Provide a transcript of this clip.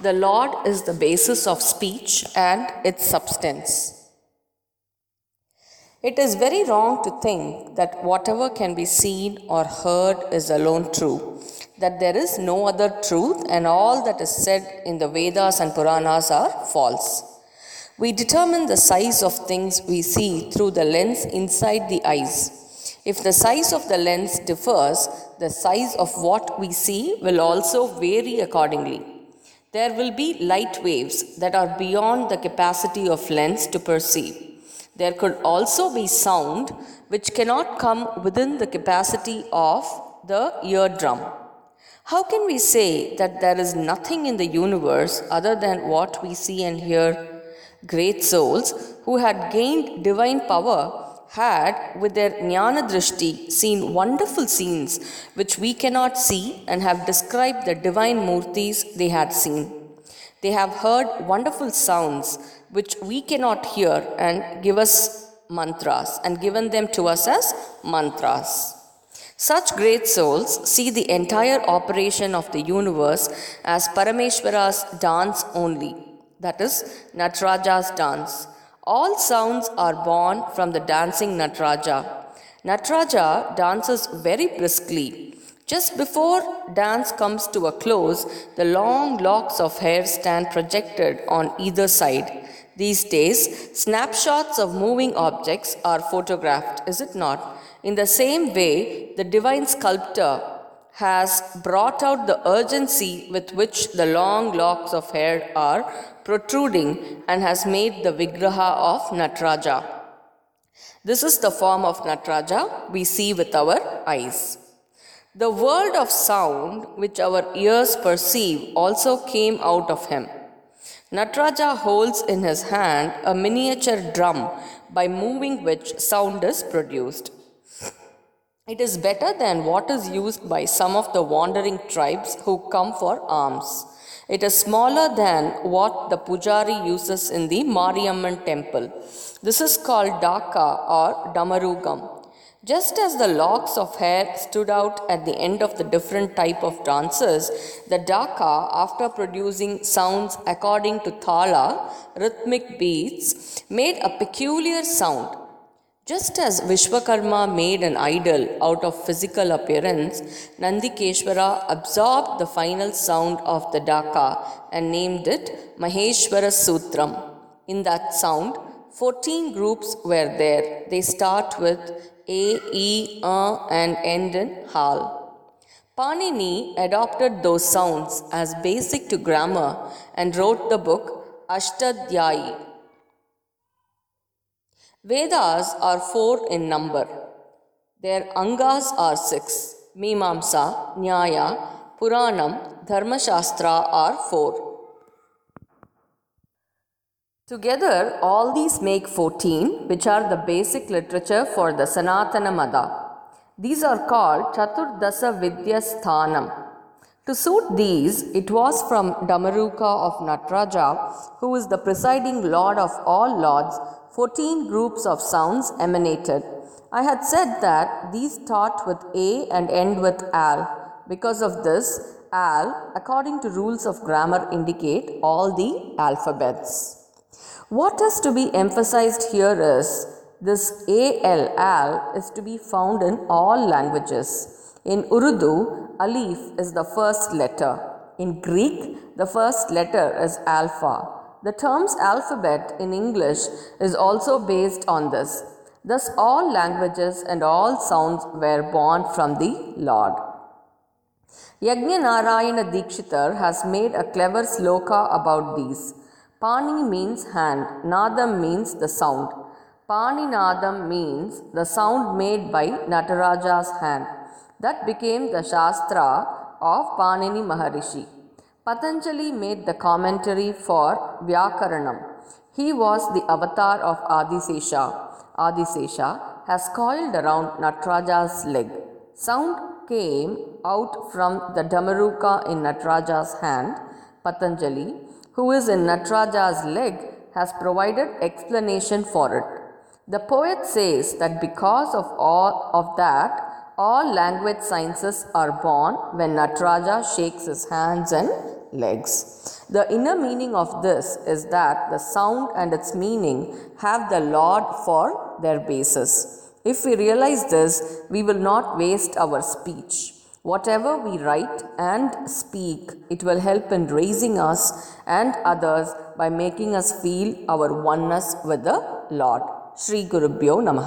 The Lord is the basis of speech and its substance. It is very wrong to think that whatever can be seen or heard is alone true, that there is no other truth and all that is said in the Vedas and Puranas are false. We determine the size of things we see through the lens inside the eyes. If the size of the lens differs, the size of what we see will also vary accordingly. There will be light waves that are beyond the capacity of lens to perceive. There could also be sound which cannot come within the capacity of the eardrum. How can we say that there is nothing in the universe other than what we see and hear? Great souls who had gained divine power had, with their jnana drishti, seen wonderful scenes which we cannot see and have described the divine murtis they had seen. They have heard wonderful sounds which we cannot hear and give us mantras and given them to us as mantras. Such great souls see the entire operation of the universe as Parameshwara's dance only, that is, Nataraja's dance. All sounds are born from the dancing Nataraja. Nataraja dances very briskly. Just before dance comes to a close, the long locks of hair stand projected on either side. These days, snapshots of moving objects are photographed, is it not? In the same way, the divine sculptor has brought out the urgency with which the long locks of hair are protruding and has made the Vigraha of Nataraja. This is the form of Nataraja we see with our eyes. The world of sound which our ears perceive also came out of him. Nataraja holds in his hand a miniature drum by moving which sound is produced. It is better than what is used by some of the wandering tribes who come for alms. It is smaller than what the pujari uses in the Mariamman temple. This is called daka or damarugam. Just as the locks of hair stood out at the end of the different type of dances, the daka, after producing sounds according to thala, rhythmic beats, made a peculiar sound just as Vishwakarma made an idol out of physical appearance, Nandikeshwara absorbed the final sound of the Daka and named it Maheshwara Sutram. In that sound, 14 groups were there. They start with A, E, A, and end in Hal. Panini adopted those sounds as basic to grammar and wrote the book Ashtadhyayi Vedas are four in number. Their angas are six. Mimamsa, Nyaya, Puranam, Dharmashastra are four. Together, all these make 14, which are the basic literature for the Sanatana Mata. These are called Chaturdasa Vidyasthanam. To suit these, it was from Damaruka of Nataraja, who is the presiding lord of all lords, 14 groups of sounds emanated. I had said that these start with A and end with Al. Because of this, Al, according to rules of grammar, indicate all the alphabets. What is to be emphasized here is this AL, Al, is to be found in all languages. In Urdu, Alif is the first letter. In Greek, the first letter is Alpha. The terms alphabet in English is also based on this. Thus, all languages and all sounds were born from the Lord. Yajna Narayana Dikshitar has made a clever sloka about these. Pani means hand, Nadam means the sound. Pani Nadam means the sound made by Nataraja's hand. That became the Shastra of Panini Maharishi. Patanjali made the commentary for Vyakaranam. He was the avatar of Adisesha. Adisesha has coiled around Nataraja's leg. Sound came out from the Damaruka in Nataraja's hand. Patanjali, who is in Nataraja's leg, has provided explanation for it. The poet says that because of all of that, all language sciences are born when Nataraja shakes his hands and legs. The inner meaning of this is that the sound and its meaning have the Lord for their basis. If we realize this, we will not waste our speech. Whatever we write and speak, it will help in raising us and others by making us feel our oneness with the Lord. श्रीगुभ्यो num.